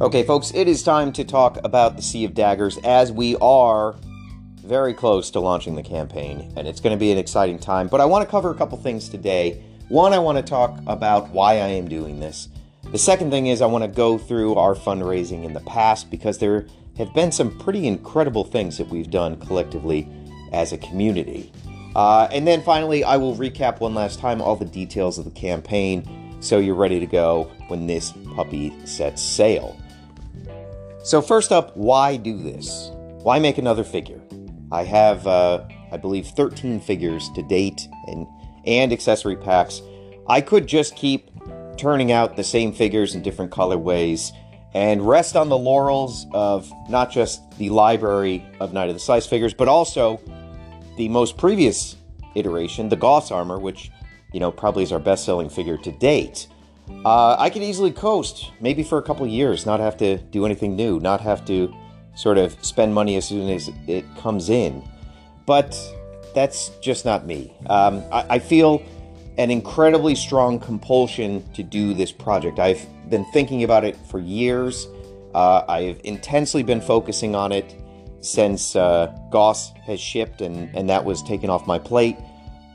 Okay, folks, it is time to talk about the Sea of Daggers as we are very close to launching the campaign, and it's going to be an exciting time. But I want to cover a couple things today. One, I want to talk about why I am doing this. The second thing is, I want to go through our fundraising in the past because there have been some pretty incredible things that we've done collectively as a community. Uh, and then finally, I will recap one last time all the details of the campaign so you're ready to go when this puppy sets sail. So, first up, why do this? Why make another figure? I have, uh, I believe, 13 figures to date and, and accessory packs. I could just keep turning out the same figures in different colorways and rest on the laurels of not just the library of Knight of the Slice figures, but also the most previous iteration, the Gauss armor, which you know probably is our best-selling figure to date. Uh, I could easily coast, maybe for a couple years, not have to do anything new, not have to sort of spend money as soon as it comes in. But that's just not me. Um, I, I feel an incredibly strong compulsion to do this project. I've been thinking about it for years. Uh, I've intensely been focusing on it since uh, Gauss has shipped and, and that was taken off my plate.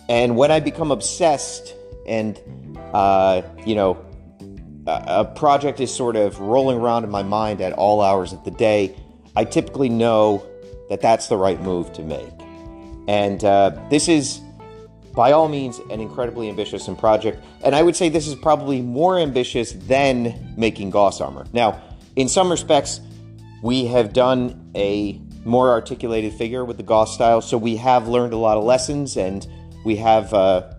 And when I become obsessed and, uh, you know, a, project is sort of rolling around in my mind at all hours of the day, I typically know that that's the right move to make. And uh, this is, by all means, an incredibly ambitious project. And I would say this is probably more ambitious than making Gauss armor. Now, in some respects, we have done a more articulated figure with the Gauss style, so we have learned a lot of lessons and we have, uh,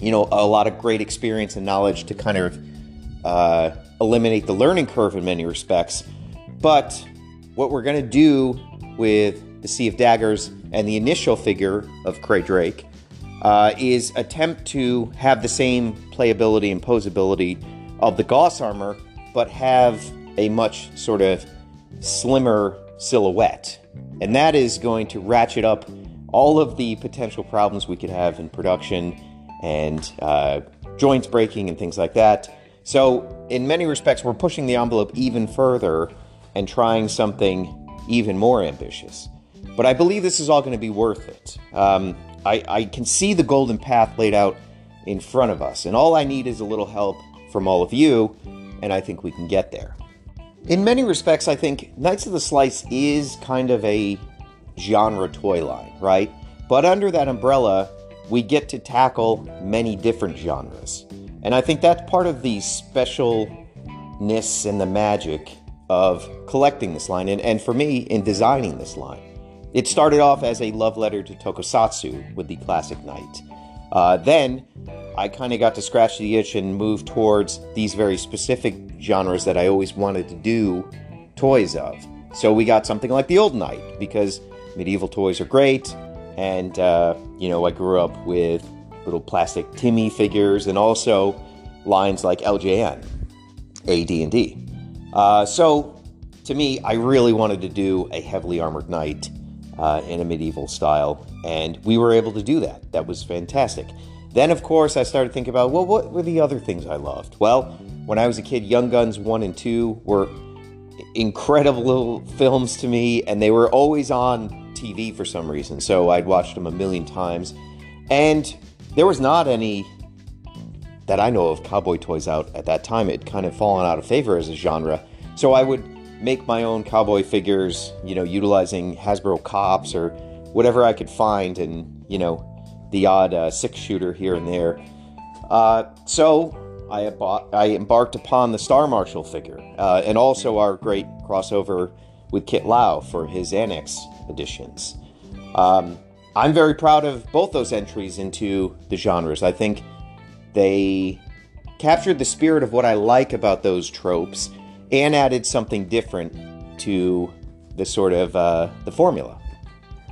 you know, a lot of great experience and knowledge to kind of uh, eliminate the learning curve in many respects. But what we're going to do with the Sea of Daggers and the initial figure of Cray Drake uh, is attempt to have the same playability and posability of the Gauss armor, but have a much sort of slimmer silhouette. And that is going to ratchet up all of the potential problems we could have in production and uh, joints breaking and things like that. So, in many respects, we're pushing the envelope even further and trying something even more ambitious. But I believe this is all going to be worth it. Um, I, I can see the golden path laid out in front of us, and all I need is a little help from all of you, and I think we can get there. In many respects, I think Knights of the Slice is kind of a genre toy line, right? But under that umbrella, we get to tackle many different genres. And I think that's part of the specialness and the magic of collecting this line, and, and for me, in designing this line. It started off as a love letter to tokusatsu with the classic Knight. Uh, then I kind of got to scratch the itch and move towards these very specific genres that I always wanted to do toys of. So we got something like the Old Knight because medieval toys are great, and uh, you know I grew up with little plastic Timmy figures and also lines like LJN, AD&D. Uh, so, to me, I really wanted to do a heavily armored knight uh, in a medieval style, and we were able to do that. That was fantastic. Then, of course, I started thinking about, well, what were the other things I loved? Well, when I was a kid, Young Guns 1 and 2 were incredible little films to me, and they were always on TV for some reason, so I'd watched them a million times. And there was not any that I know of cowboy toys out at that time. It kind of fallen out of favor as a genre. So I would make my own cowboy figures, you know, utilizing Hasbro cops or whatever I could find, and you know, the odd uh, six shooter here and there. Uh, so I, bought, I embarked upon the Star Marshal figure, uh, and also our great crossover with Kit Lau for his Annex editions. Um, I'm very proud of both those entries into the genres. I think they captured the spirit of what I like about those tropes and added something different to the sort of uh, the formula.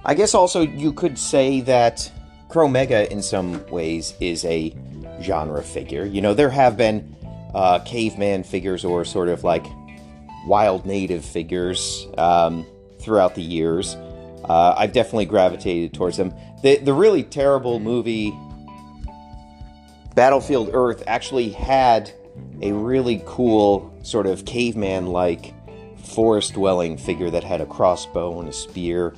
I guess also you could say that Cro-Mega in some ways is a genre figure. You know, there have been uh, caveman figures or sort of like wild native figures um, throughout the years. Uh, I've definitely gravitated towards them. The the really terrible movie Battlefield Earth actually had a really cool sort of caveman like forest dwelling figure that had a crossbow and a spear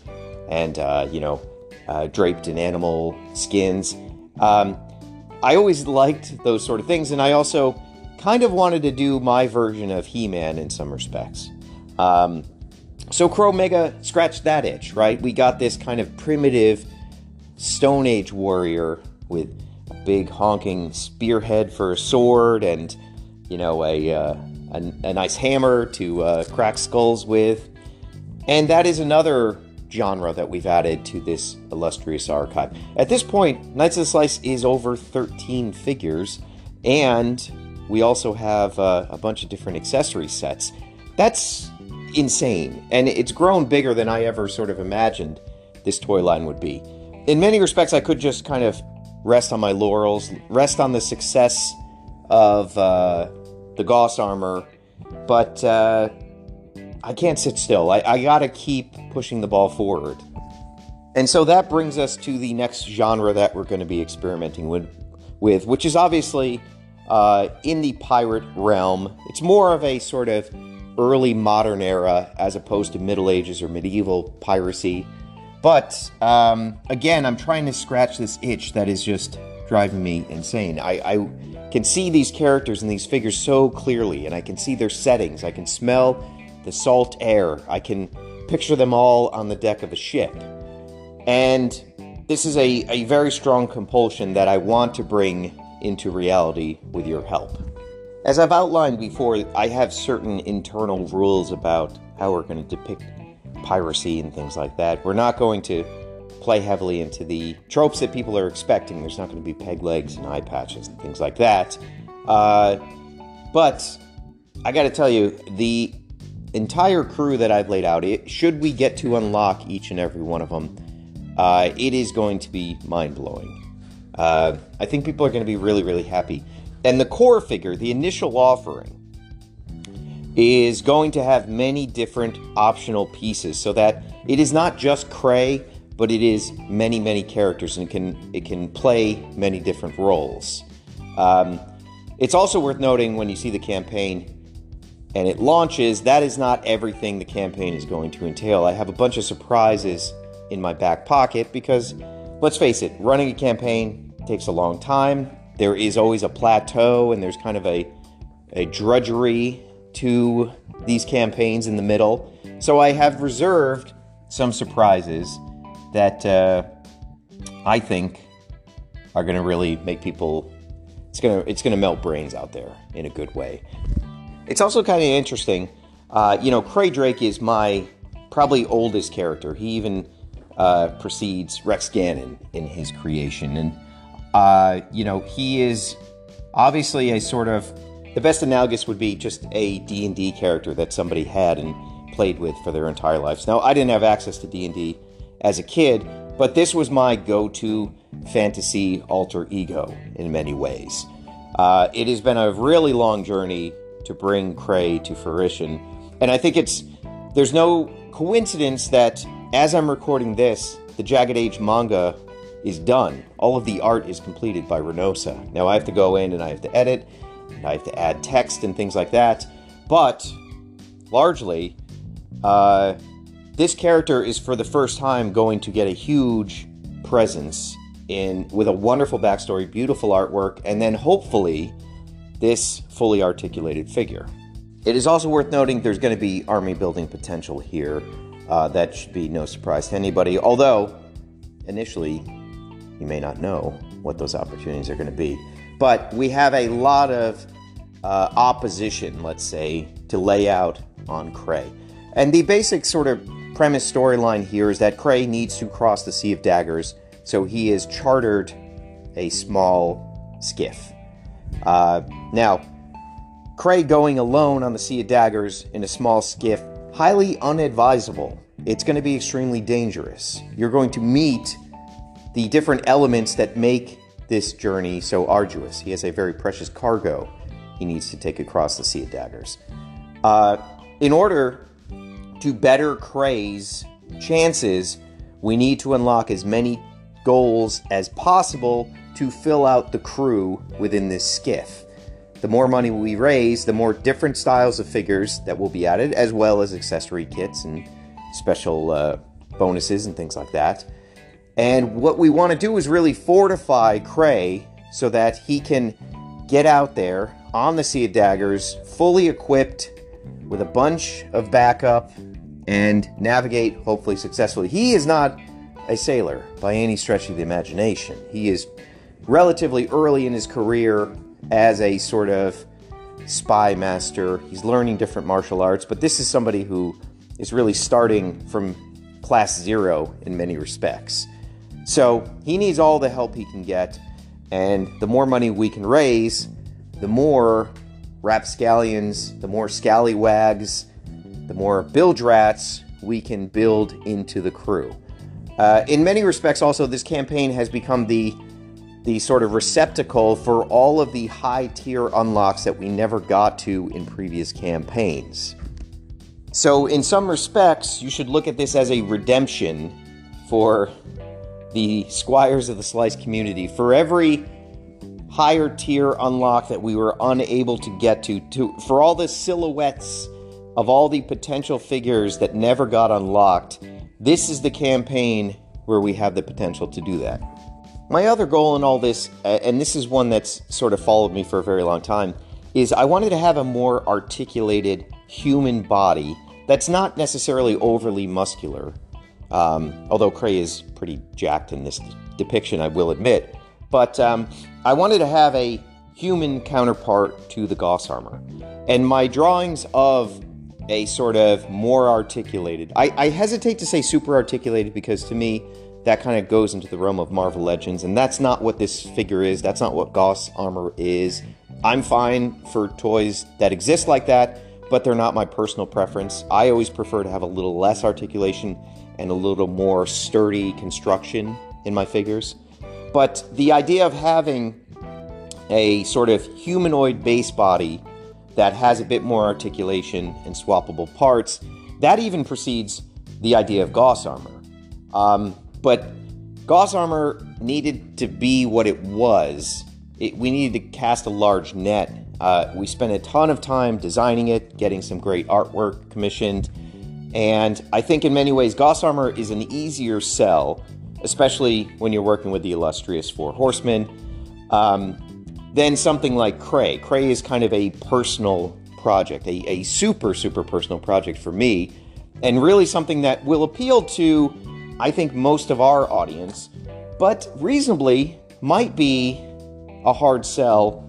and, uh, you know, uh, draped in animal skins. Um, I always liked those sort of things, and I also kind of wanted to do my version of He Man in some respects. Um, so Crow Mega scratched that itch, right? We got this kind of primitive Stone Age warrior with a big honking spearhead for a sword and, you know, a, uh, a, a, nice hammer to uh, crack skulls with. And that is another genre that we've added to this illustrious archive. At this point, Knights of the Slice is over 13 figures, and we also have uh, a bunch of different accessory sets. That's insane, and it's grown bigger than I ever sort of imagined this toy line would be. In many respects, I could just kind of rest on my laurels, rest on the success of uh, the Gauss armor, but uh, I can't sit still. I, I gotta keep pushing the ball forward. And so that brings us to the next genre that we're going to be experimenting with, with which is obviously uh, in the pirate realm. It's more of a sort of early modern era as opposed to Middle Ages or medieval piracy. But um, again, I'm trying to scratch this itch that is just driving me insane. I, I can see these characters and these figures so clearly, and I can see their settings. I can smell the salt air. I can picture them all on the deck of a ship. And this is a, a very strong compulsion that I want to bring into reality with your help. As I've outlined before, I have certain internal rules about how we're going to depict piracy and things like that. We're not going to play heavily into the tropes that people are expecting. There's not going to be peg legs and eye patches and things like that. Uh, but I got to tell you, the entire crew that I've laid out, it, should we get to unlock each and every one of them, uh, it is going to be mind blowing. Uh, I think people are going to be really, really happy. And the core figure, the initial offering, is going to have many different optional pieces so that it is not just Cray, but it is many, many characters and it can, it can play many different roles. Um, it's also worth noting when you see the campaign and it launches, that is not everything the campaign is going to entail. I have a bunch of surprises in my back pocket because, let's face it, running a campaign takes a long time. There is always a plateau, and there's kind of a, a drudgery to these campaigns in the middle. So I have reserved some surprises that uh, I think are going to really make people. It's gonna it's gonna melt brains out there in a good way. It's also kind of interesting. Uh, you know, Cray Drake is my probably oldest character. He even uh, precedes Rex Gannon in his creation, and uh, you know, he is obviously a sort of the best analogous would be just a D&D character that somebody had and played with for their entire lives. Now, I didn't have access to D&D as a kid, but this was my go-to fantasy alter ego in many ways. Uh, it has been a really long journey to bring Cray to fruition, and I think it's there's no coincidence that as I'm recording this, the Jagged Age manga is done. All of the art is completed by Renosa. Now I have to go in and I have to edit, and I have to add text and things like that. But largely, uh, this character is for the first time going to get a huge presence in with a wonderful backstory, beautiful artwork, and then hopefully this fully articulated figure. It is also worth noting there's going to be army building potential here. Uh, that should be no surprise to anybody. Although initially you may not know what those opportunities are going to be. But we have a lot of uh, opposition, let's say, to lay out on Cray. And the basic sort of premise storyline here is that Cray needs to cross the Sea of Daggers, so he is chartered a small skiff. Uh, now, Cray going alone on the Sea of Daggers in a small skiff, highly unadvisable. It's going to be extremely dangerous. You're going to meet the different elements that make this journey so arduous. He has a very precious cargo he needs to take across the Sea of Daggers. Uh, in order to better Cray's chances, we need to unlock as many goals as possible to fill out the crew within this skiff. the more money we raise, the more different styles of figures that will be added, as well as accessory kits and special uh, bonuses and things like that. And what we want to do is really fortify Cray so that he can get out there on the Sea of Daggers, fully equipped with a bunch of backup and navigate hopefully successfully. He is not a sailor by any stretch of the imagination. He is relatively early in his career as a sort of spy master. He's learning different martial arts, but this is somebody who is really starting from class zero in many respects. So he needs all the help he can get, and the more money we can raise, the more rapscallions, the more scallywags, the more bilge rats we can build into the crew. Uh, in many respects, also, this campaign has become the the sort of receptacle for all of the high tier unlocks that we never got to in previous campaigns. So, in some respects, you should look at this as a redemption for the Squires of the Slice community. For every higher tier unlock that we were unable to get to, to for all the silhouettes of all the potential figures that never got unlocked, this is the campaign where we have the potential to do that. My other goal in all this, and this is one that's sort of followed me for a very long time, is I wanted to have a more articulated human body that's not necessarily overly muscular. Um, although Cray is pretty jacked in this depiction, I will admit. But um, I wanted to have a human counterpart to the Gauss armor. And my drawings of a sort of more articulated, I, I hesitate to say super articulated because to me, that kind of goes into the realm of Marvel Legends, and that's not what this figure is. That's not what Gauss armor is. I'm fine for toys that exist like that, but they're not my personal preference. I always prefer to have a little less articulation and a little more sturdy construction in my figures. But the idea of having a sort of humanoid base body that has a bit more articulation and swappable parts, that even precedes the idea of Gauss armor. Um, but Gauss armor needed to be what it was. It, we needed to cast a large net. Uh, we spent a ton of time designing it, getting some great artwork commissioned, and I think in many ways Gauss armor is an easier sell, especially when you're working with the illustrious Four Horsemen, um, than something like Cray. Cray is kind of a personal project, a, a super, super personal project for me, and really something that will appeal to I think most of our audience, but reasonably might be a hard sell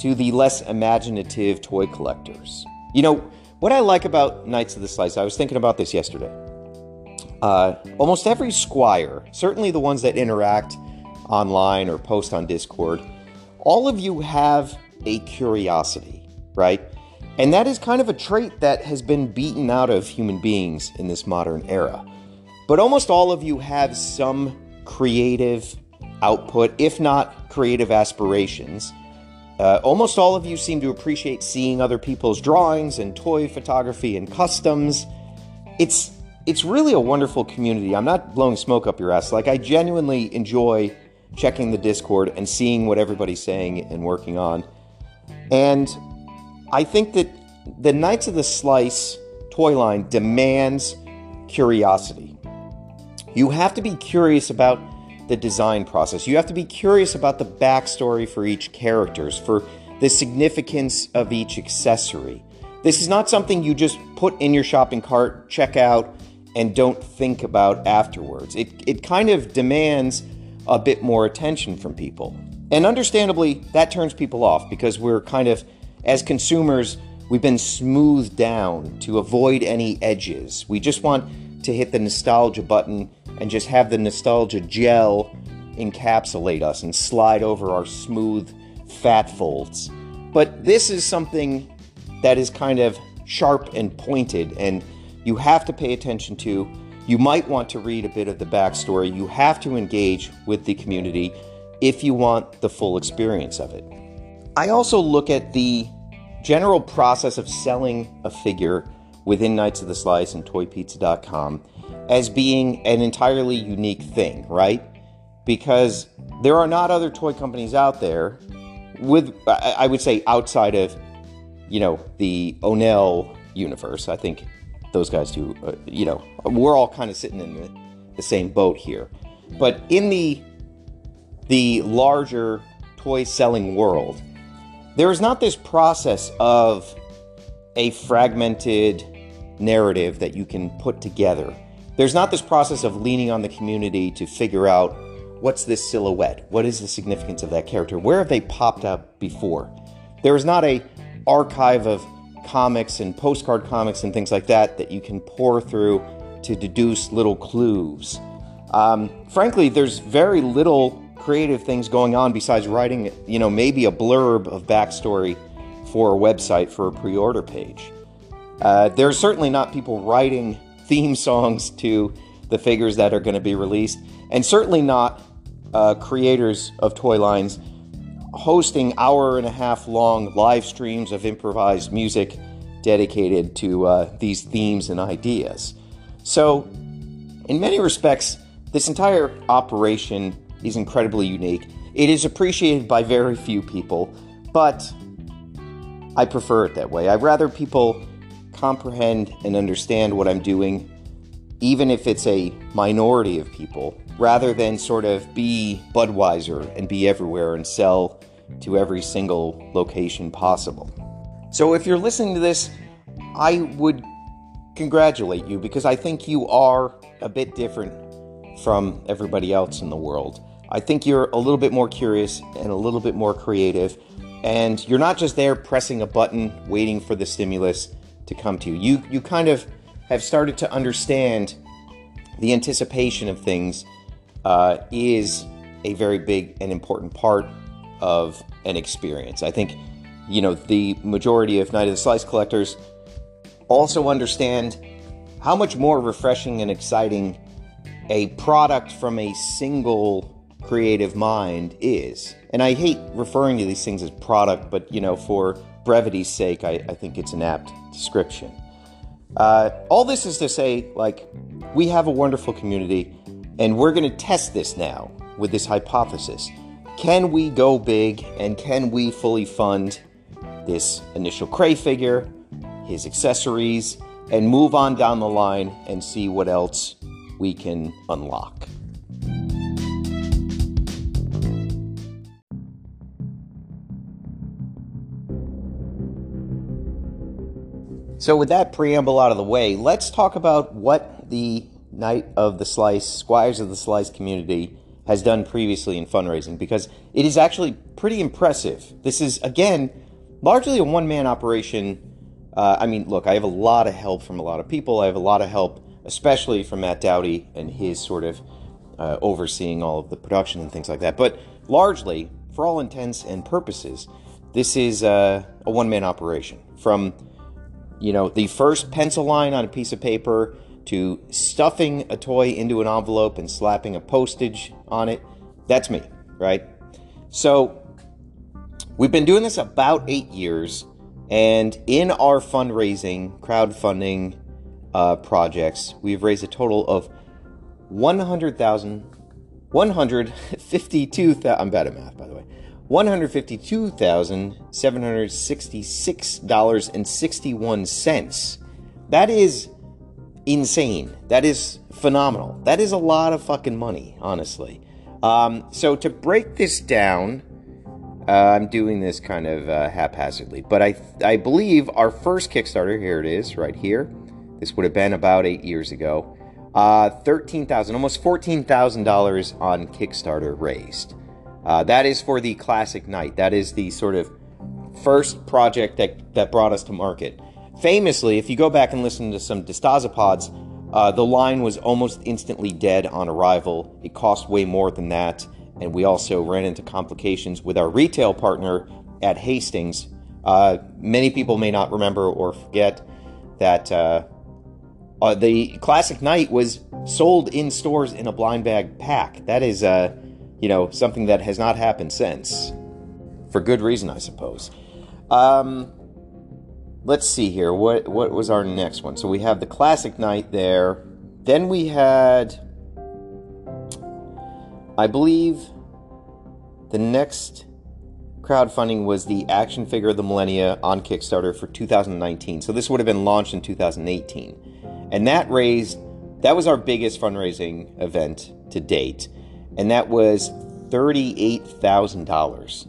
to the less imaginative toy collectors. You know, what I like about Knights of the Slice, I was thinking about this yesterday. Uh, almost every squire, certainly the ones that interact online or post on Discord, all of you have a curiosity, right? And that is kind of a trait that has been beaten out of human beings in this modern era. But almost all of you have some creative output, if not creative aspirations. Uh, almost all of you seem to appreciate seeing other people's drawings and toy photography and customs. It's it's really a wonderful community. I'm not blowing smoke up your ass. Like I genuinely enjoy checking the Discord and seeing what everybody's saying and working on. And I think that the Knights of the Slice toy line demands curiosity. You have to be curious about the design process. You have to be curious about the backstory for each characters, for the significance of each accessory. This is not something you just put in your shopping cart, check out, and don't think about afterwards. It, it kind of demands a bit more attention from people. And understandably, that turns people off because we're kind of, as consumers, we've been smoothed down to avoid any edges. We just want to hit the nostalgia button and just have the nostalgia gel encapsulate us and slide over our smooth fat folds. But this is something that is kind of sharp and pointed, and you have to pay attention to. You might want to read a bit of the backstory. You have to engage with the community if you want the full experience of it. I also look at the general process of selling a figure within Knights of the Slice and ToyPizza.com as being an entirely unique thing, right? Because there are not other toy companies out there with I would say outside of you know the Onell universe. I think those guys do. Uh, you know, we're all kind of sitting in the, the same boat here. But in the the larger toy selling world, there is not this process of a fragmented narrative that you can put together. There's not this process of leaning on the community to figure out what's this silhouette? What is the significance of that character? Where have they popped up before? There is not a archive of comics and postcard comics and things like that that you can pour through to deduce little clues. Um, frankly, there's very little creative things going on besides writing, you know, maybe a blurb of backstory for a website for a pre-order page. Uh, there's certainly not people writing theme songs to the figures that are going to be released, and certainly not uh, creators of toy lines hosting hour and a half long live streams of improvised music dedicated to uh, these themes and ideas. So, in many respects, this entire operation is incredibly unique. It is appreciated by very few people, but I prefer it that way. I'd rather people comprehend and understand what I'm doing, even if it's a minority of people, rather than sort of be Budweiser and be everywhere and sell to every single location possible. So if you're listening to this, I would congratulate you because I think you are a bit different from everybody else in the world. I think you're a little bit more curious and a little bit more creative, and you're not just there pressing a button waiting for the stimulus to come to you. You kind of have started to understand the anticipation of things uh, is a very big and important part of an experience. I think you know the majority of Knight of the Slice collectors also understand how much more refreshing and exciting a product from a single creative mind is. And I hate referring to these things as product, but you know, for brevity's sake, I, I think it's an apt description. Uh, all this is to say, like, we have a wonderful community, and we're going to test this now with this hypothesis. Can we go big, and can we fully fund this initial Cray figure, his accessories, and move on down the line and see what else we can unlock? So, with that preamble out of the way, let's talk about what the Knight of the Slice, Squires of the Slice community has done previously in fundraising because it is actually pretty impressive. This is, again, largely a one man operation. Uh, I mean, look, I have a lot of help from a lot of people. I have a lot of help, especially from Matt Dowdy and his sort of uh, overseeing all of the production and things like that. But largely, for all intents and purposes, this is uh, a one man operation. From you know, the first pencil line on a piece of paper to stuffing a toy into an envelope and slapping a postage on it. That's me, right? So we've been doing this about eight years, and in our fundraising, crowdfunding uh, projects, we've raised a total of 100,000, 152,000. I'm bad at math, by the way. $152,766.61. That is insane. That is phenomenal. That is a lot of fucking money, honestly. Um, so to break this down, uh, I'm doing this kind of uh, haphazardly, but I I believe our first Kickstarter here it is right here. This would have been about eight years ago. Uh, thirteen thousand, almost fourteen thousand dollars on Kickstarter raised. Uh, that is for the Classic Knight. That is the sort of first project that, that brought us to market. Famously, if you go back and listen to some DeStasapods, uh, the line was almost instantly dead on arrival. It cost way more than that, and we also ran into complications with our retail partner at Hastings. Uh, many people may not remember or forget that uh, uh the Classic Knight was sold in stores in a blind bag pack. That is uh, you know, something that has not happened since. For good reason, I suppose. Um, let's see here. What what was our next one? So we have the classic Knight there. Then we had, I believe, the next crowdfunding was the action figure of the millennia on Kickstarter for 2019. So this would have been launched in 2018. And that raised, that was our biggest fundraising event to date. And that was $38,000.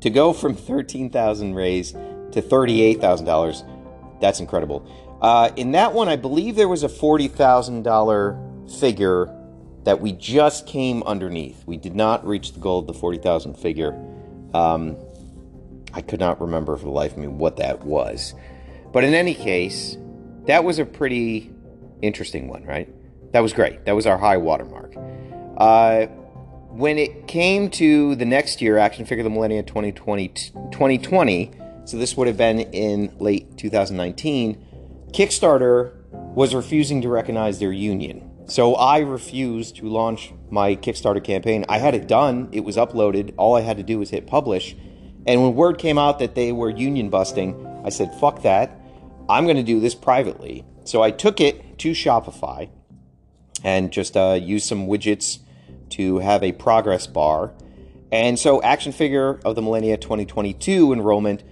To go from 13,000 raised to $38,000, that's incredible. Uh, in that one, I believe there was a $40,000 figure that we just came underneath. We did not reach the goal of the 40,000 figure. Um, I could not remember for the life of me what that was. But in any case, that was a pretty interesting one, right? That was great. That was our high watermark. Uh, when it came to the next year, Action Figure the Millennium 2020, 2020, so this would have been in late 2019, Kickstarter was refusing to recognize their union. So I refused to launch my Kickstarter campaign. I had it done, it was uploaded. All I had to do was hit publish. And when word came out that they were union busting, I said, fuck that. I'm going to do this privately. So I took it to Shopify and just uh, used some widgets to have a progress bar. And so Action Figure of the Millennia 2022 enrollment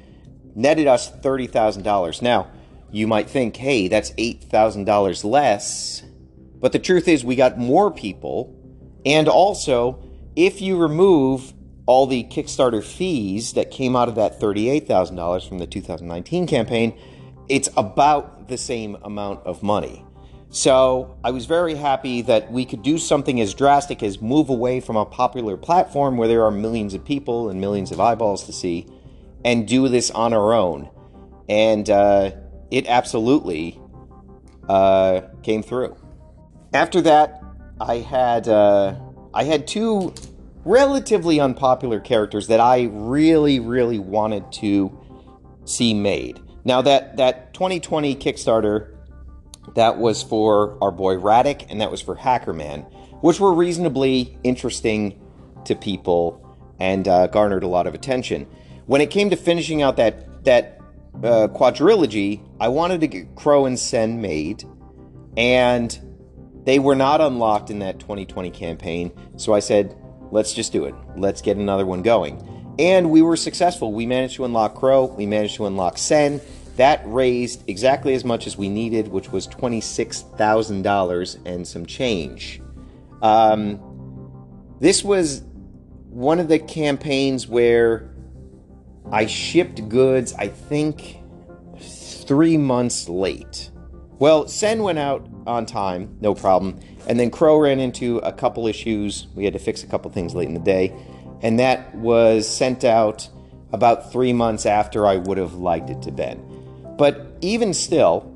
netted us $30,000. Now, you might think, hey, that's $8,000 less but the truth is, we got more people. And also, if you remove all the Kickstarter fees that came out of that $38,000 from the 2019 campaign, it's about the same amount of money. So I was very happy that we could do something as drastic as move away from a popular platform where there are millions of people and millions of eyeballs to see and do this on our own. And uh, it absolutely uh, came through. After that, I had uh, I had two relatively unpopular characters that I really, really wanted to see made. Now that that 2020 Kickstarter, that was for our boy Radic, and that was for Hackerman, which were reasonably interesting to people and uh, garnered a lot of attention. When it came to finishing out that that uh, quadrilogy, I wanted to get Crow and Sen made, and they were not unlocked in that 2020 campaign, so I said, let's just do it. Let's get another one going. And we were successful. We managed to unlock Crow, we managed to unlock Sen. That raised exactly as much as we needed, which was $26,000 and some change. Um, this was one of the campaigns where I shipped goods, I think, three months late. Well, Sen went out on time, no problem. And then Crow ran into a couple issues. We had to fix a couple things late in the day. And that was sent out about three months after I would have liked it to been. But even still,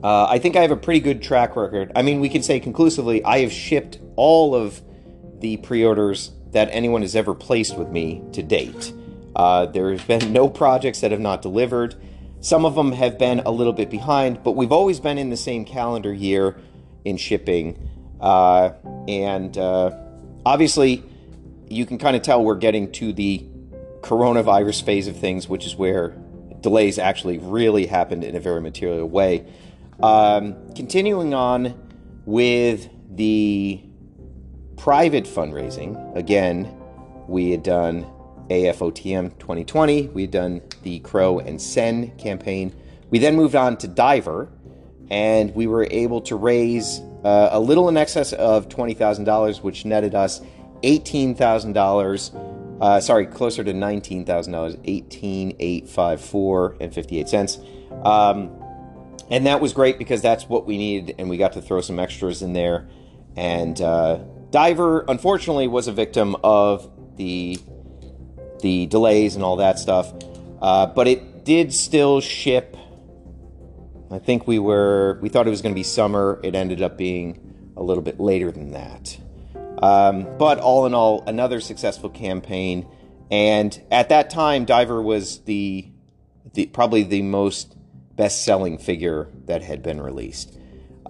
uh, I think I have a pretty good track record. I mean, we can say conclusively, I have shipped all of the pre orders that anyone has ever placed with me to date. Uh, there have been no projects that have not delivered. Some of them have been a little bit behind, but we've always been in the same calendar year in shipping. Uh, and uh, obviously, you can kind of tell we're getting to the coronavirus phase of things, which is where delays actually really happened in a very material way. Um, continuing on with the private fundraising, again, we had done AFOTM 2020. We had done the Crow and Sen campaign. We then moved on to Diver, and we were able to raise uh, a little in excess of $20,000, which netted us $18,000. Uh, sorry, closer to $19,000, 18854 and 58 cents. Um, and that was great because that's what we needed, and we got to throw some extras in there. And uh, Diver, unfortunately, was a victim of the the delays and all that stuff. Uh, but it did still ship. I think we were we thought it was going to be summer. It ended up being a little bit later than that. Um, but all in all, another successful campaign. And at that time, Diver was the, the probably the most best-selling figure that had been released.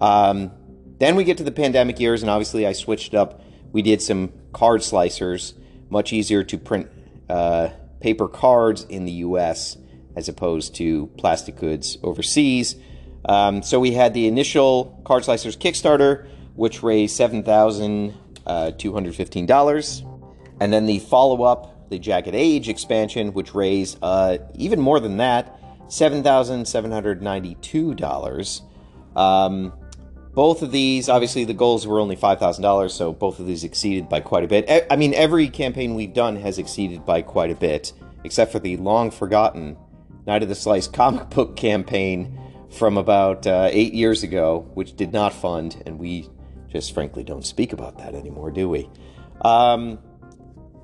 Um, then we get to the pandemic years, and obviously I switched up. We did some card slicers, much easier to print uh, paper cards in the US as opposed to plastic goods overseas. Um, so we had the initial Card Slicers Kickstarter, which raised $7,215. Uh, and then the follow up the Jagged Age expansion, which raised uh, even more than that, $7,792. Um, both of these, obviously, the goals were only $5,000, so both of these exceeded by quite a bit. I mean, every campaign we've done has exceeded by quite a bit, except for the long forgotten Knight of the Slice comic book campaign from about uh, eight years ago, which did not fund, and we just frankly don't speak about that anymore, do we? Um,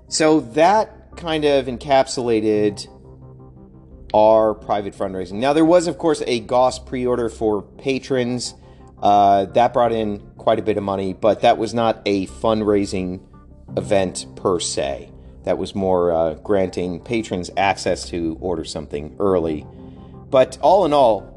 so that kind of encapsulated our private fundraising. Now, there was, of course, a Gauss pre order for patrons. Uh, that brought in quite a bit of money, but that was not a fundraising event per se. That was more uh, granting patrons access to order something early. But all in all,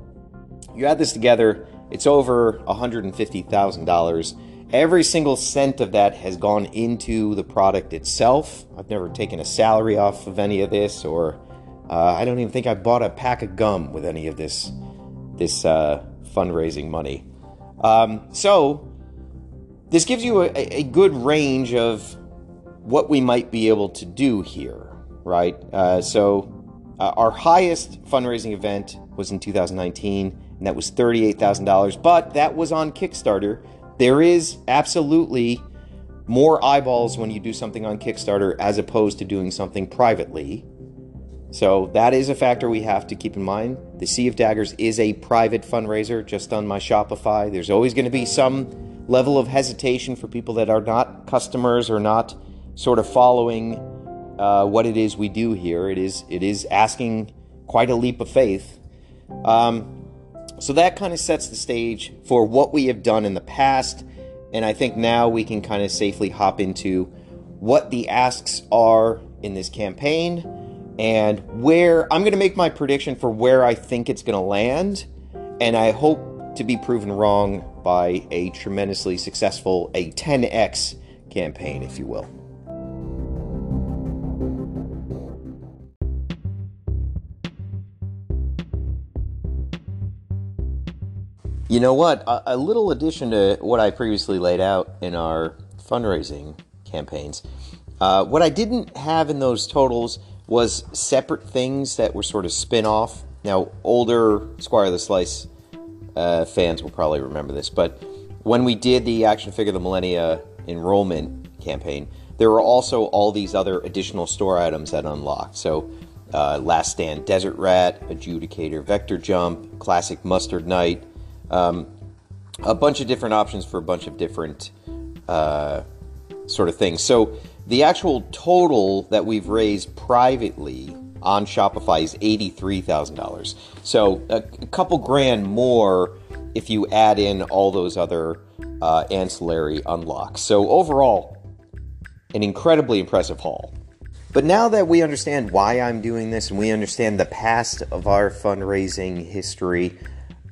you add this together, it's over $150,000. Every single cent of that has gone into the product itself. I've never taken a salary off of any of this, or uh, I don't even think I bought a pack of gum with any of this this uh, fundraising money. Um, so this gives you a, a, good range of what we might be able to do here, right? Uh, so uh, our highest fundraising event was in 2019 and that was $38,000. But that was on Kickstarter. There is absolutely more eyeballs when you do something on Kickstarter as opposed to doing something privately. So that is a factor we have to keep in mind. The Sea of Daggers is a private fundraiser just on my Shopify. There's always going to be some level of hesitation for people that are not customers or not sort of following uh, what it is we do here. It is it is asking quite a leap of faith. Um, so that kind of sets the stage for what we have done in the past. And I think now we can kind of safely hop into what the asks are in this campaign and where I'm going to make my prediction for where I think it's going to land. And I hope to be proven wrong by a tremendously successful, a 10x campaign, if you will. You know what? A, a, little addition to what I previously laid out in our fundraising campaigns. Uh, what I didn't have in those totals was separate things that were sort of spin off. Now, older Squire of the Slice uh, fans will probably remember this, but when we did the Action Figure of the Millennia enrollment campaign, there were also all these other additional store items that unlocked. So, uh, Last Stand Desert Rat, Adjudicator Vector Jump, Classic Mustard Knight um, a bunch of different options for a bunch of different uh, sort of things. So the actual total that we've raised privately on Shopify is $83,000. So a, a, couple grand more if you add in all those other uh, ancillary unlocks. So overall, an incredibly impressive haul. But now that we understand why I'm doing this and we understand the past of our fundraising history,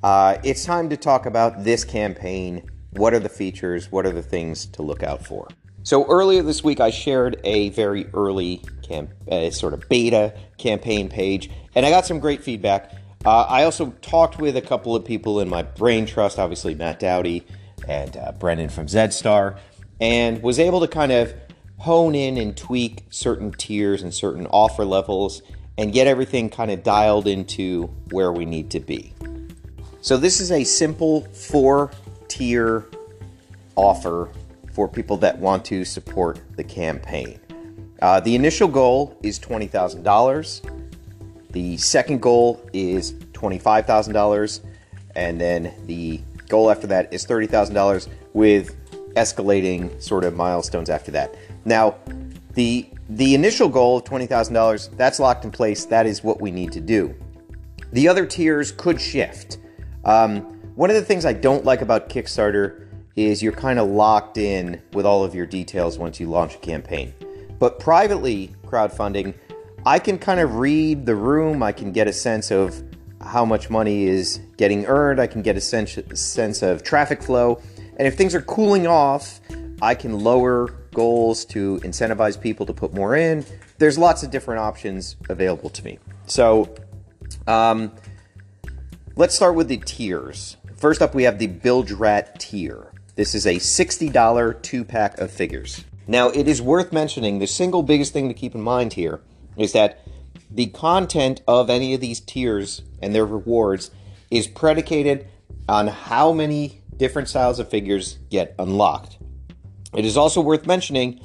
uh, it's time to talk about this campaign. What are the features? What are the things to look out for? So earlier this week, I shared a very early camp, uh, sort of beta campaign page, and I got some great feedback. Uh, I also talked with a couple of people in my brain trust, obviously Matt Dowdy and uh, Brendan from ZedStar, and was able to kind of hone in and tweak certain tiers and certain offer levels and get everything kind of dialed into where we need to be. So this is a simple four tier offer for people that want to support the campaign. Uh, the initial goal is $20,000. The second goal is $25,000. And then the goal after that is $30,000 with escalating sort of milestones after that. Now, the the initial goal of $20,000, that's locked in place. That is what we need to do. The other tiers could shift. Um, one of the things I don't like about Kickstarter is you're kind of locked in with all of your details once you launch a campaign. But privately crowdfunding, I can kind of read the room, I can get a sense of how much money is getting earned, I can get a sense, of traffic flow, and if things are cooling off, I can lower goals to incentivize people to put more in. There's lots of different options available to me. So, um, Let's start with the tiers. First up, we have the Bilge Rat tier. This is a $60 two pack of figures. Now, it is worth mentioning the single biggest thing to keep in mind here is that the content of any of these tiers and their rewards is predicated on how many different styles of figures get unlocked. It is also worth mentioning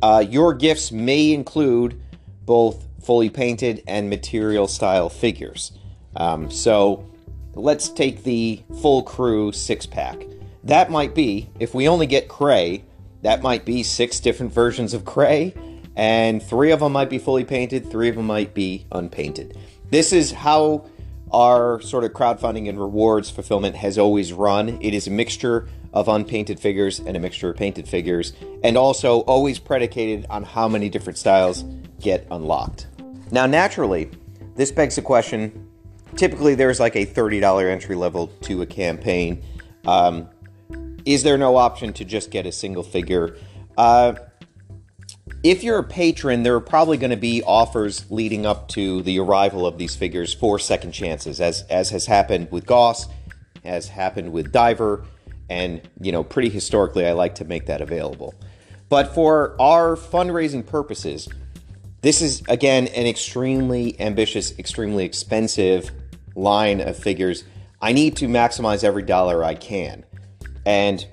uh, your gifts may include both fully painted and material style figures. Um, so let's take the full crew six pack. That might be, if we only get Cray, that might be six different versions of Cray, and three of them might be fully painted, three of them might be unpainted. This is how our sort of crowdfunding and rewards fulfillment has always run. It is a mixture of unpainted figures and a mixture of painted figures, and also always predicated on how many different styles get unlocked. Now, naturally, this begs the question typically there's like a $30 entry level to a campaign. Um, is there no option to just get a single figure? Uh, if you're a patron, there are probably going to be offers leading up to the arrival of these figures for second chances, as as has happened with Gauss, has happened with Diver, and you know, pretty historically, I like to make that available. But for our fundraising purposes, this is again an extremely ambitious, extremely expensive line of figures. I need to maximize every dollar I can. And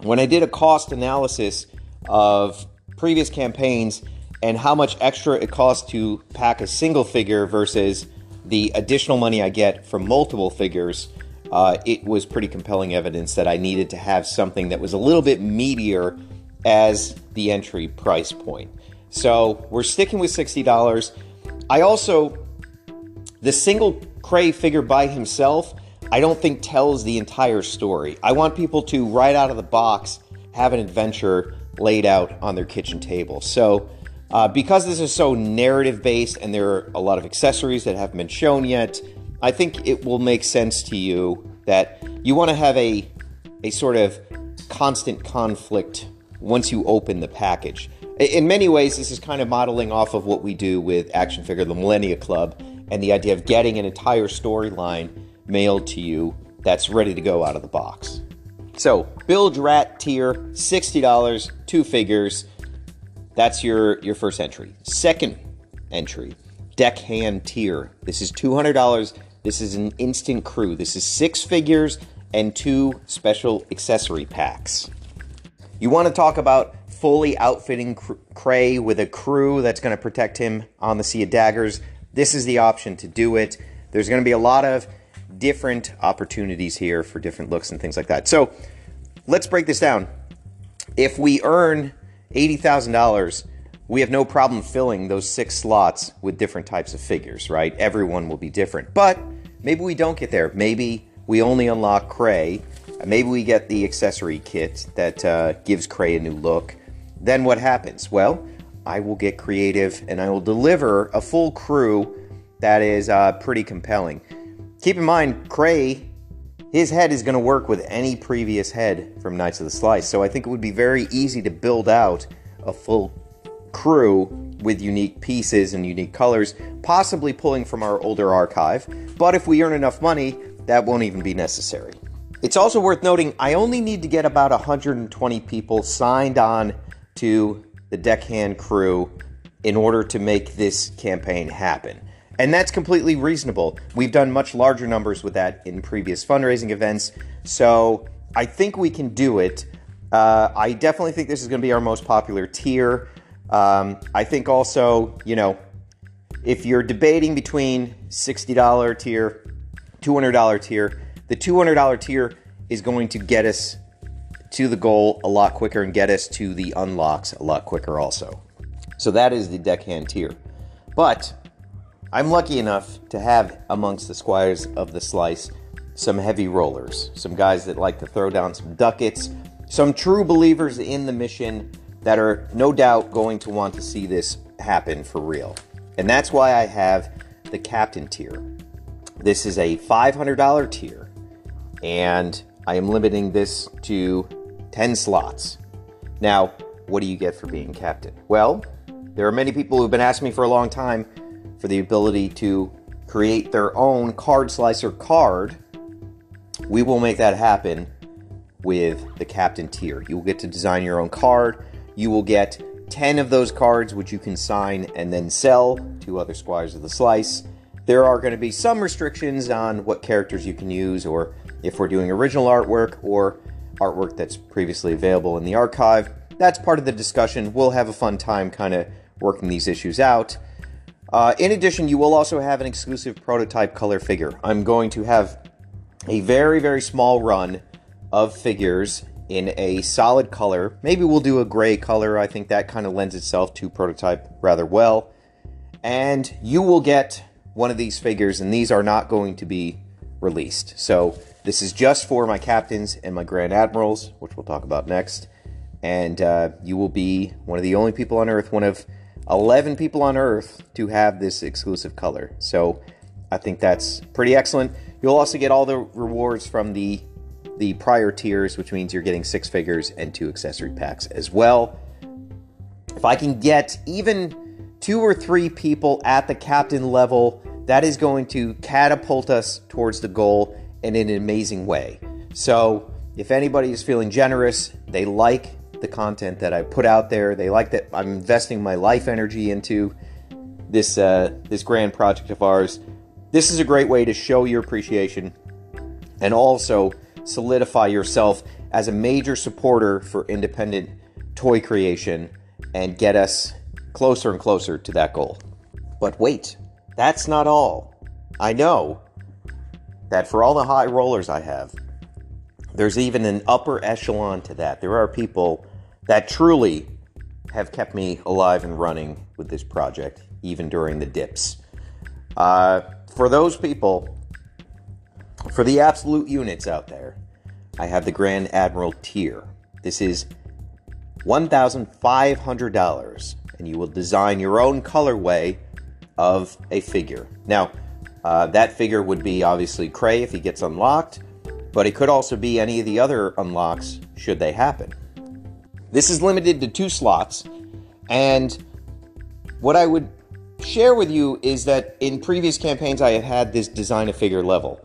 when I did a cost analysis of previous campaigns and how much extra it costs to pack a single figure versus the additional money I get from multiple figures, uh, it was pretty compelling evidence that I needed to have something that was a little bit meatier as the entry price point. So we're sticking with $60. I also, the single Krei figure by himself, I don't think tells the entire story. I want people to, right out of the box, have an adventure laid out on their kitchen table. So, uh, because this is so narrative based and there are a lot of accessories that haven't been shown yet, I think it will make sense to you that you want to have a, a sort of constant conflict once you open the package. In many ways, this is kind of modeling off of what we do with Action Figure the Millennia Club and the idea of getting an entire storyline mailed to you that's ready to go out of the box. So, Bilge Rat tier, $60, two figures. That's your, your first entry. Second entry, Deckhand tier. This is $200. This is an instant crew. This is six figures and two special accessory packs. You want to talk about fully outfitting Krei with a crew that's going to protect him on the Sea of Daggers. This is the option to do it. There's going to be a lot of different opportunities here for different looks and things like that. So let's break this down. If we earn $80,000, we have no problem filling those six slots with different types of figures, right? Everyone will be different. But maybe we don't get there. Maybe we only unlock Cray. Maybe we get the accessory kit that uh, gives Cray a new look. Then what happens? Well, I will get creative and I will deliver a full crew that is uh, pretty compelling. Keep in mind, Cray, his head is going to work with any previous head from Knights of the Slice, so I think it would be very easy to build out a full crew with unique pieces and unique colors, possibly pulling from our older archive. But if we earn enough money, that won't even be necessary. It's also worth noting I only need to get about 120 people signed on to the deckhand crew in order to make this campaign happen. And that's completely reasonable. We've done much larger numbers with that in previous fundraising events. So I think we can do it. Uh, I definitely think this is going to be our most popular tier. Um, I think also, you know, if you're debating between $60 tier, $200 tier, the $200 tier is going to get us to the goal a lot quicker and get us to the unlocks a lot quicker also. So that is the deckhand tier. But I'm lucky enough to have amongst the squires of the slice some heavy rollers, some guys that like to throw down some ducats, some true believers in the mission that are no doubt going to want to see this happen for real. And that's why I have the captain tier. This is a $500 tier, and I am limiting this to 10 slots. Now, what do you get for being captain? Well, there are many people who've been asking me for a long time for the ability to create their own card slicer card. We will make that happen with the captain tier. You will get to design your own card. You will get 10 of those cards, which you can sign and then sell to other Squires of the Slice. There are going to be some restrictions on what characters you can use, or if we're doing original artwork or artwork that's previously available in the archive. That's part of the discussion. We'll have a fun time kind of working these issues out. Uh, in addition, you will also have an exclusive prototype color figure. I'm going to have a very, very small run of figures in a solid color. Maybe we'll do a gray color. I think that kind of lends itself to prototype rather well. And you will get one of these figures, and these are not going to be released. So this is just for my captains and my Grand Admirals, which we'll talk about next. And uh, you will be one of the only people on Earth, one of 11 people on Earth to have this exclusive color. So I think that's pretty excellent. You'll also get all the rewards from the the prior tiers, which means you're getting six figures and two accessory packs as well. If I can get even two or three people at the captain level, that is going to catapult us towards the goal in an amazing way. So, if anybody is feeling generous, they like the content that I put out there, they like that I'm investing my life energy into this uh, this grand project of ours. This is a great way to show your appreciation and also solidify yourself as a major supporter for independent toy creation and get us closer and closer to that goal. But wait, that's not all. I know that for all the high rollers I have, there's even an upper echelon to that. There are people that truly have kept me alive and running with this project, even during the dips. Uh, for those people, for the absolute units out there, I have the Grand Admiral tier. This is $1,500, and you will design your own colorway of a figure. Now, uh, that figure would be obviously Cray if he gets unlocked, but it could also be any of the other unlocks should they happen. This is limited to two slots, and what I would share with you is that in previous campaigns I have had this design a figure level,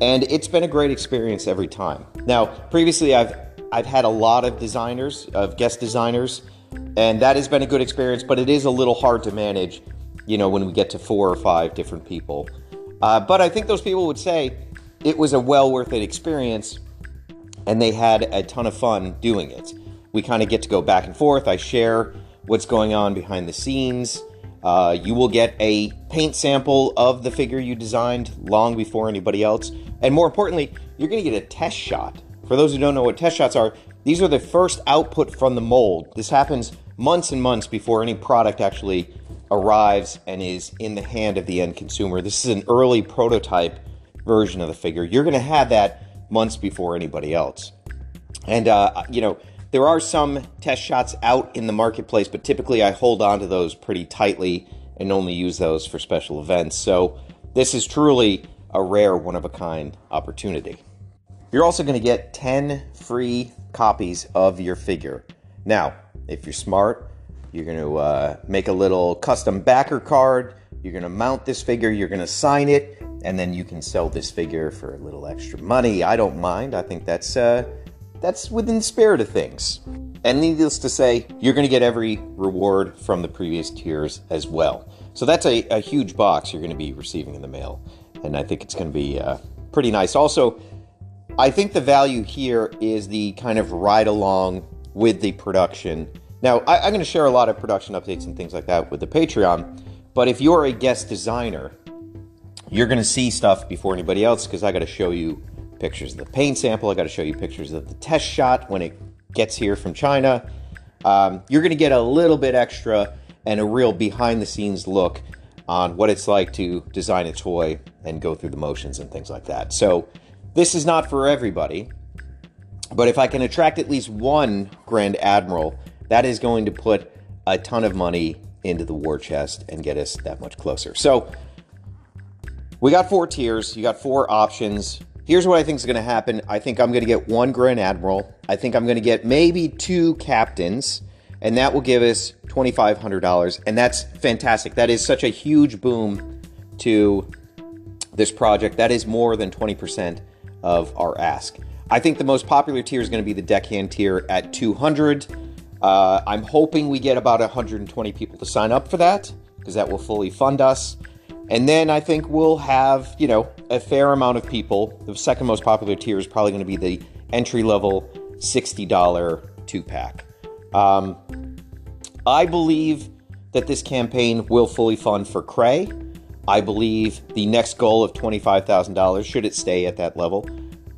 and it's been a great experience every time. Now, previously I've I've had a lot of designers, of guest designers, and that has been a good experience, but it is a little hard to manage, you know, when we get to four or five different people. Uh, but I think those people would say it was a well worth it experience, and they had a ton of fun doing it. We kind of get to go back and forth. I share what's going on behind the scenes. Uh, you will get a paint sample of the figure you designed long before anybody else. And more importantly, you're going to get a test shot. For those who don't know what test shots are, these are the first output from the mold. This happens months and months before any product actually arrives and is in the hand of the end consumer. This is an early prototype version of the figure. You're going to have that months before anybody else. And, uh, you know, there are some test shots out in the marketplace, but typically I hold on to those pretty tightly and only use those for special events. So this is truly a rare one of a kind opportunity. You're also going to get 10 free copies of your figure. Now, if you're smart, you're going to uh, make a little custom backer card. You're going to mount this figure, you're going to sign it, and then you can sell this figure for a little extra money. I don't mind. I think that's uh, that's within the spirit of things. And needless to say, you're going to get every reward from the previous tiers as well. So that's a, a huge box you're going to be receiving in the mail. And I think it's going to be uh, pretty nice. Also, I think the value here is the kind of ride along with the production. Now, I, I'm going to share a lot of production updates and things like that with the Patreon. But if you're a guest designer, you're going to see stuff before anybody else because I got to show you pictures of the paint sample. I got to show you pictures of the test shot when it gets here from China. Um, you're going to get a little bit extra and a real behind the scenes look on what it's like to design a toy and go through the motions and things like that. So, this is not for everybody, but if I can attract at least one Grand Admiral, that is going to put a ton of money into the war chest and get us that much closer. So, we got four tiers, you got four options. Here's what I think is going to happen. I think I'm going to get one Grand Admiral. I think I'm going to get maybe two captains, and that will give us $2,500. And that's fantastic. That is such a huge boom to this project. That is more than 20% of our ask. I think the most popular tier is going to be the deckhand tier at 200. Uh, I'm hoping we get about 120 people to sign up for that because that will fully fund us. And then I think we'll have, you know, a fair amount of people. The second most popular tier is probably going to be the entry level $60 two pack. Um, I believe that this campaign will fully fund for Cray. I believe the next goal of $25,000, should it stay at that level,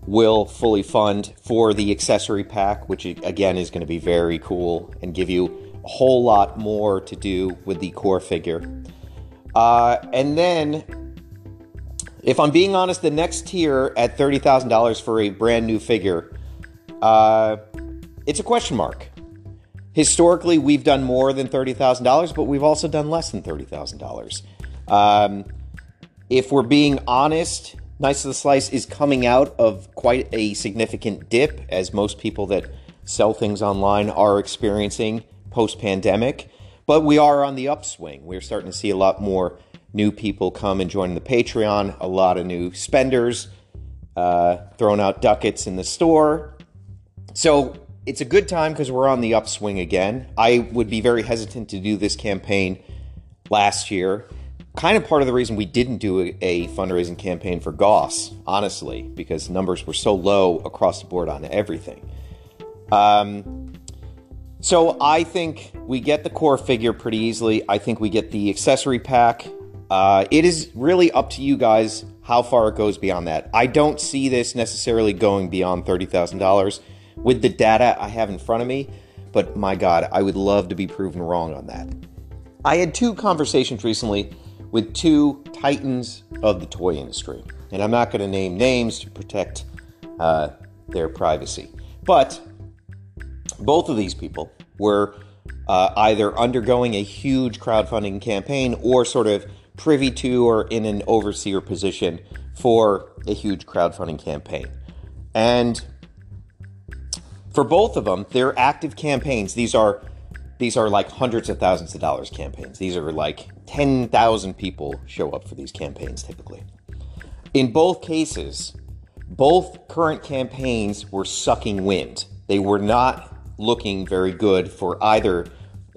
will fully fund for the accessory pack, which again is going to be very cool and give you a whole lot more to do with the core figure. Uh, and then, if I'm being honest, the next tier at $30,000 for a brand new figure, uh, it's a question mark. Historically, we've done more than $30,000, but we've also done less than $30,000. Um, if we're being honest, Knights of the Slice is coming out of quite a significant dip, as most people that sell things online are experiencing post pandemic. But we are on the upswing. We're starting to see a lot more new people come and join the Patreon, a lot of new spenders uh, throwing out ducats in the store. So it's a good time because we're on the upswing again. I would be very hesitant to do this campaign last year kind of part of the reason we didn't do a, a, fundraising campaign for Gauss, honestly, because numbers were so low across the board on everything. Um, so I think we get the core figure pretty easily. I think we get the accessory pack. Uh, it is really up to you guys how far it goes beyond that. I don't see this necessarily going beyond $30,000 with the data I have in front of me, but my God, I would love to be proven wrong on that. I had two conversations recently with two titans of the toy industry. And I'm not going to name names to protect uh, their privacy. But both of these people were uh, either undergoing a huge crowdfunding campaign or sort of privy to or in an overseer position for a huge crowdfunding campaign. And for both of them, they're active campaigns. These are these are like hundreds of thousands of dollars campaigns. These are like 10,000 people show up for these campaigns typically. In both cases, both current campaigns were sucking wind. They were not looking very good for either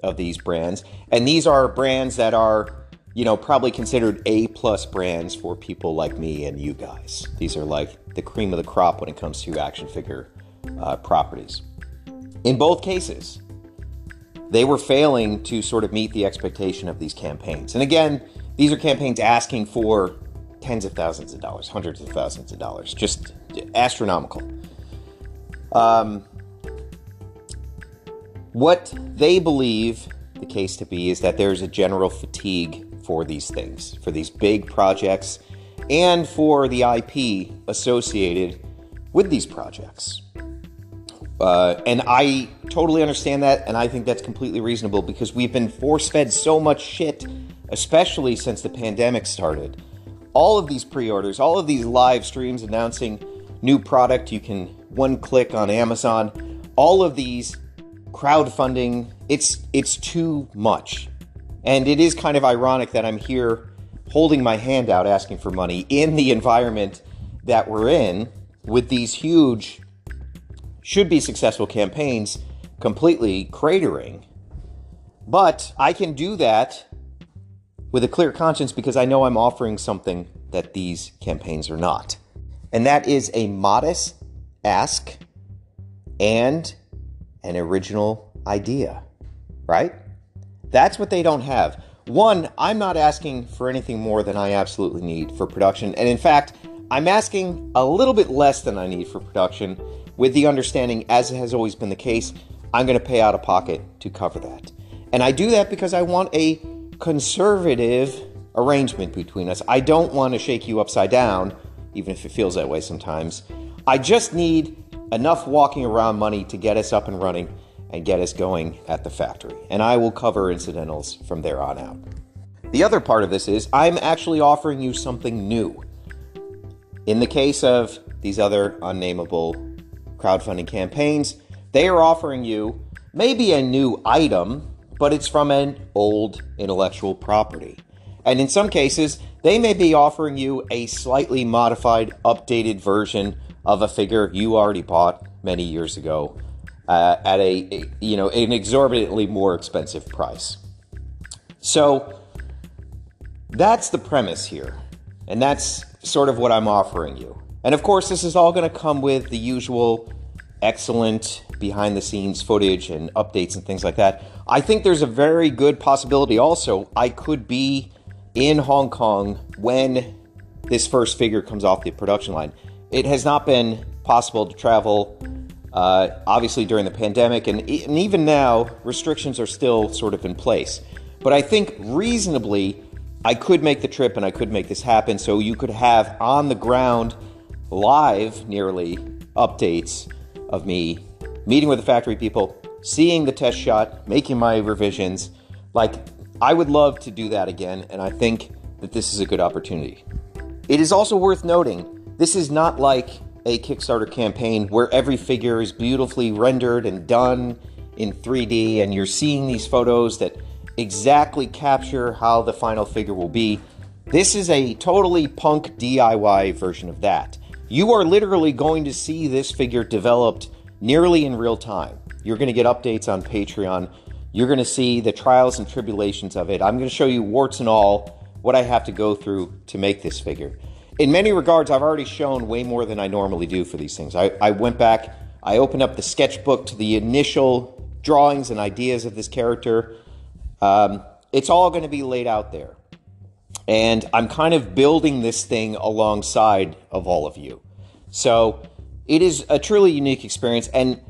of these brands. And these are brands that are, you know, probably considered A plus brands for people like me and you guys. These are like the cream of the crop when it comes to action figure uh, properties. In both cases, they were failing to sort of meet the expectation of these campaigns. And again, these are campaigns asking for tens of thousands of dollars, hundreds of thousands of dollars, just astronomical. Um, what they believe the case to be is that there's a general fatigue for these things, for these big projects, and for the IP associated with these projects. Uh, and I totally understand that, and I think that's completely reasonable because we've been force fed so much shit, especially since the pandemic started. All of these pre orders, all of these live streams announcing new product, you can one click on Amazon, all of these crowdfunding, it's, it's too much. And it is kind of ironic that I'm here holding my hand out asking for money in the environment that we're in with these huge should be successful campaigns completely cratering. But I can do that with a clear conscience because I know I'm offering something that these campaigns are not. And that is a modest ask and an original idea, right? That's what they don't have. One, I'm not asking for anything more than I absolutely need for production. And in fact, I'm asking a little bit less than I need for production with the understanding, as it has always been the case, I'm going to pay out of pocket to cover that. And I do that because I want a conservative arrangement between us. I don't want to shake you upside down, even if it feels that way sometimes. I just need enough walking around money to get us up and running and get us going at the factory. And I will cover incidentals from there on out. The other part of this is I'm actually offering you something new. In the case of these other unnameable crowdfunding campaigns, they are offering you maybe a new item, but it's from an old intellectual property. And in some cases, they may be offering you a slightly modified, updated version of a figure you already bought many years ago. uh, at a, you know an exorbitantly more expensive price. So that's the premise here, and that's sort of what I'm offering you. And of course, this is all going to come with the usual excellent behind the scenes footage and updates and things like that. I think there's a very good possibility also I could be in Hong Kong when this first figure comes off the production line. It has not been possible to travel, uh, obviously, during the pandemic, and, and even now, restrictions are still sort of in place. But I think reasonably, I could make the trip and I could make this happen so you could have on the ground, live nearly, updates of me meeting with the factory people, seeing the test shot, making my revisions. Like, I would love to do that again, and I think that this is a good opportunity. It is also worth noting this is not like a Kickstarter campaign where every figure is beautifully rendered and done in 3D, and you're seeing these photos that exactly capture how the final figure will be. This is a totally punk DIY version of that. You are literally going to see this figure developed nearly in real time. You're going to get updates on Patreon. You're going to see the trials and tribulations of it. I'm going to show you warts and all what I have to go through to make this figure. In many regards, I've already shown way more than I normally do for these things. I, I went back, I opened up the sketchbook to the initial drawings and ideas of this character. Um, it's all going to be laid out there. And I'm kind of building this thing alongside of all of you. So it is a truly unique experience. And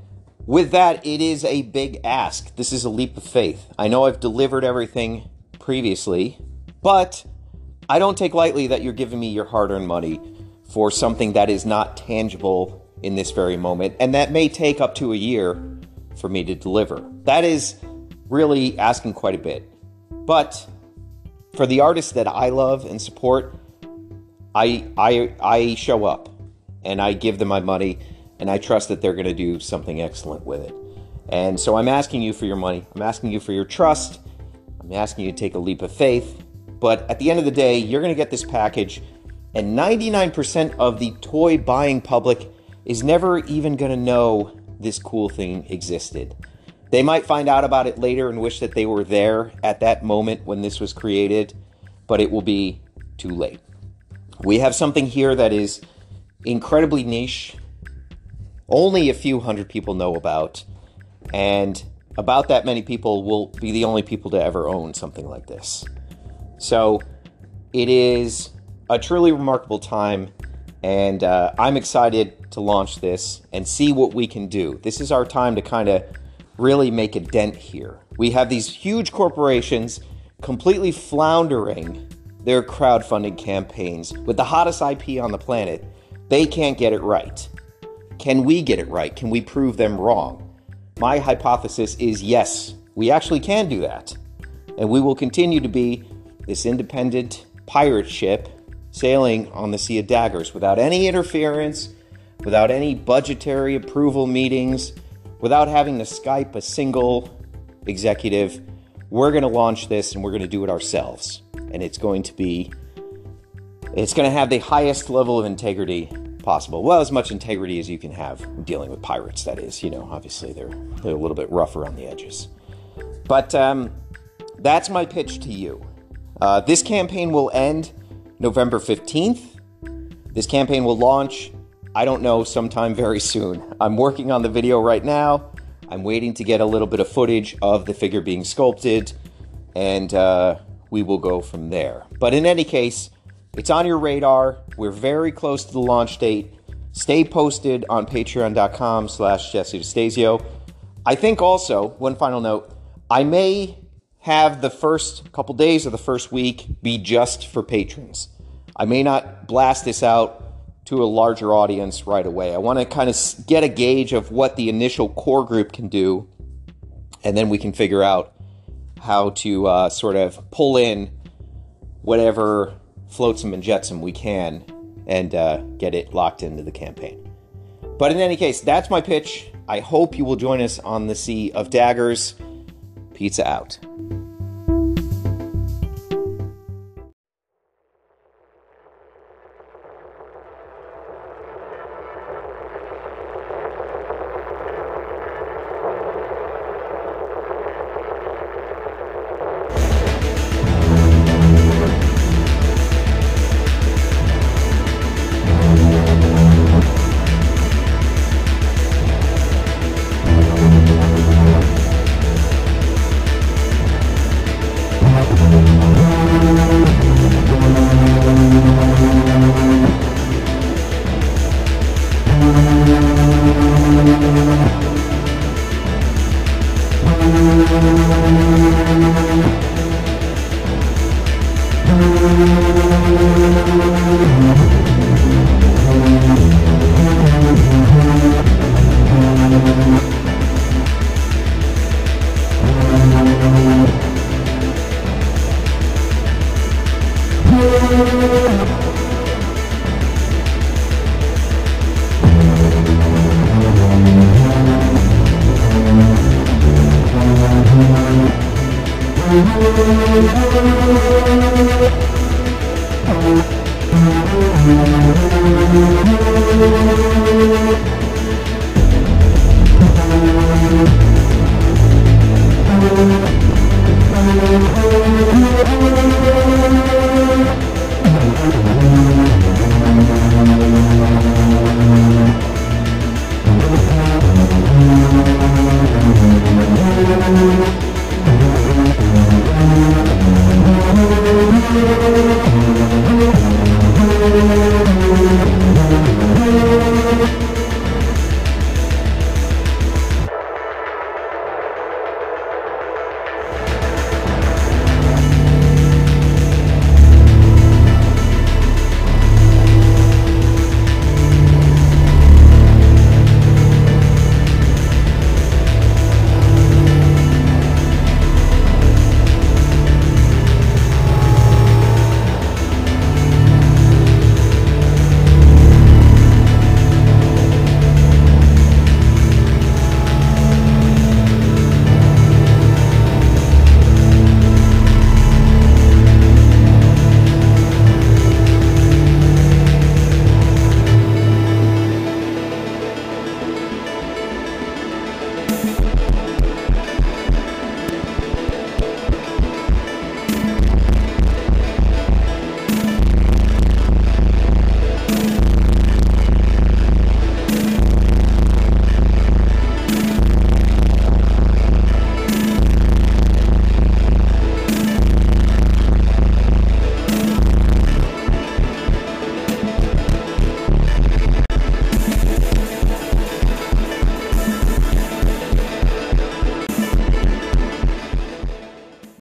with that, it is a big ask. This is a leap of faith. I know I've delivered everything previously, but I don't take lightly that you're giving me your hard earned money for something that is not tangible in this very moment, and that may take up to a year for me to deliver. That is really asking quite a bit. But for the artists that I love and support, I I I show up and I give them my money and I trust that they're going to do something excellent with it. And so I'm asking you for your money. I'm asking you for your trust. I'm asking you to take a leap of faith. But at the end of the day, you're going to get this package, and 99% of the toy buying public is never even going to know this cool thing existed. They might find out about it later and wish that they were there at that moment when this was created, but it will be too late. We have something here that is incredibly niche, only a few hundred people know about, and about that many people will be the only people to ever own something like this. So it is a truly remarkable time, and uh, I'm excited to launch this and see what we can do. This is our time to kind of really make a dent here. We have these huge corporations completely floundering their crowdfunding campaigns with the hottest IP on the planet they can't get it right. Can we get it right? Can we prove them wrong? My hypothesis is yes, we actually can do that. And we will continue to be this independent pirate ship sailing on the Sea of Daggers without any interference, without any budgetary approval meetings, without having to Skype a single executive. We're going to launch this and we're going to do it ourselves. And it's going to be it's going to have the highest level of integrity possible. Well, as much integrity as you can have dealing with pirates, that is. You know, obviously they're, they're a little bit rougher on the edges. But um, that's my pitch to you. Uh, this campaign will end November 15th. This campaign will launch, I don't know, sometime very soon. I'm working on the video right now. I'm waiting to get a little bit of footage of the figure being sculpted, and uh, we will go from there. But in any case, it's on your radar. We're very close to the launch date. Stay posted on patreon.com slash Jesse DeStasio. I think also, one final note, I may have the first couple days of the first week be just for patrons. I may not blast this out to a larger audience right away. I want to kind of get a gauge of what the initial core group can do, and then we can figure out how to uh, sort of pull in whatever flotsam and jetsam we can and uh, get it locked into the campaign. But in any case, that's my pitch. I hope you will join us on the Sea of Daggers. Pizza out.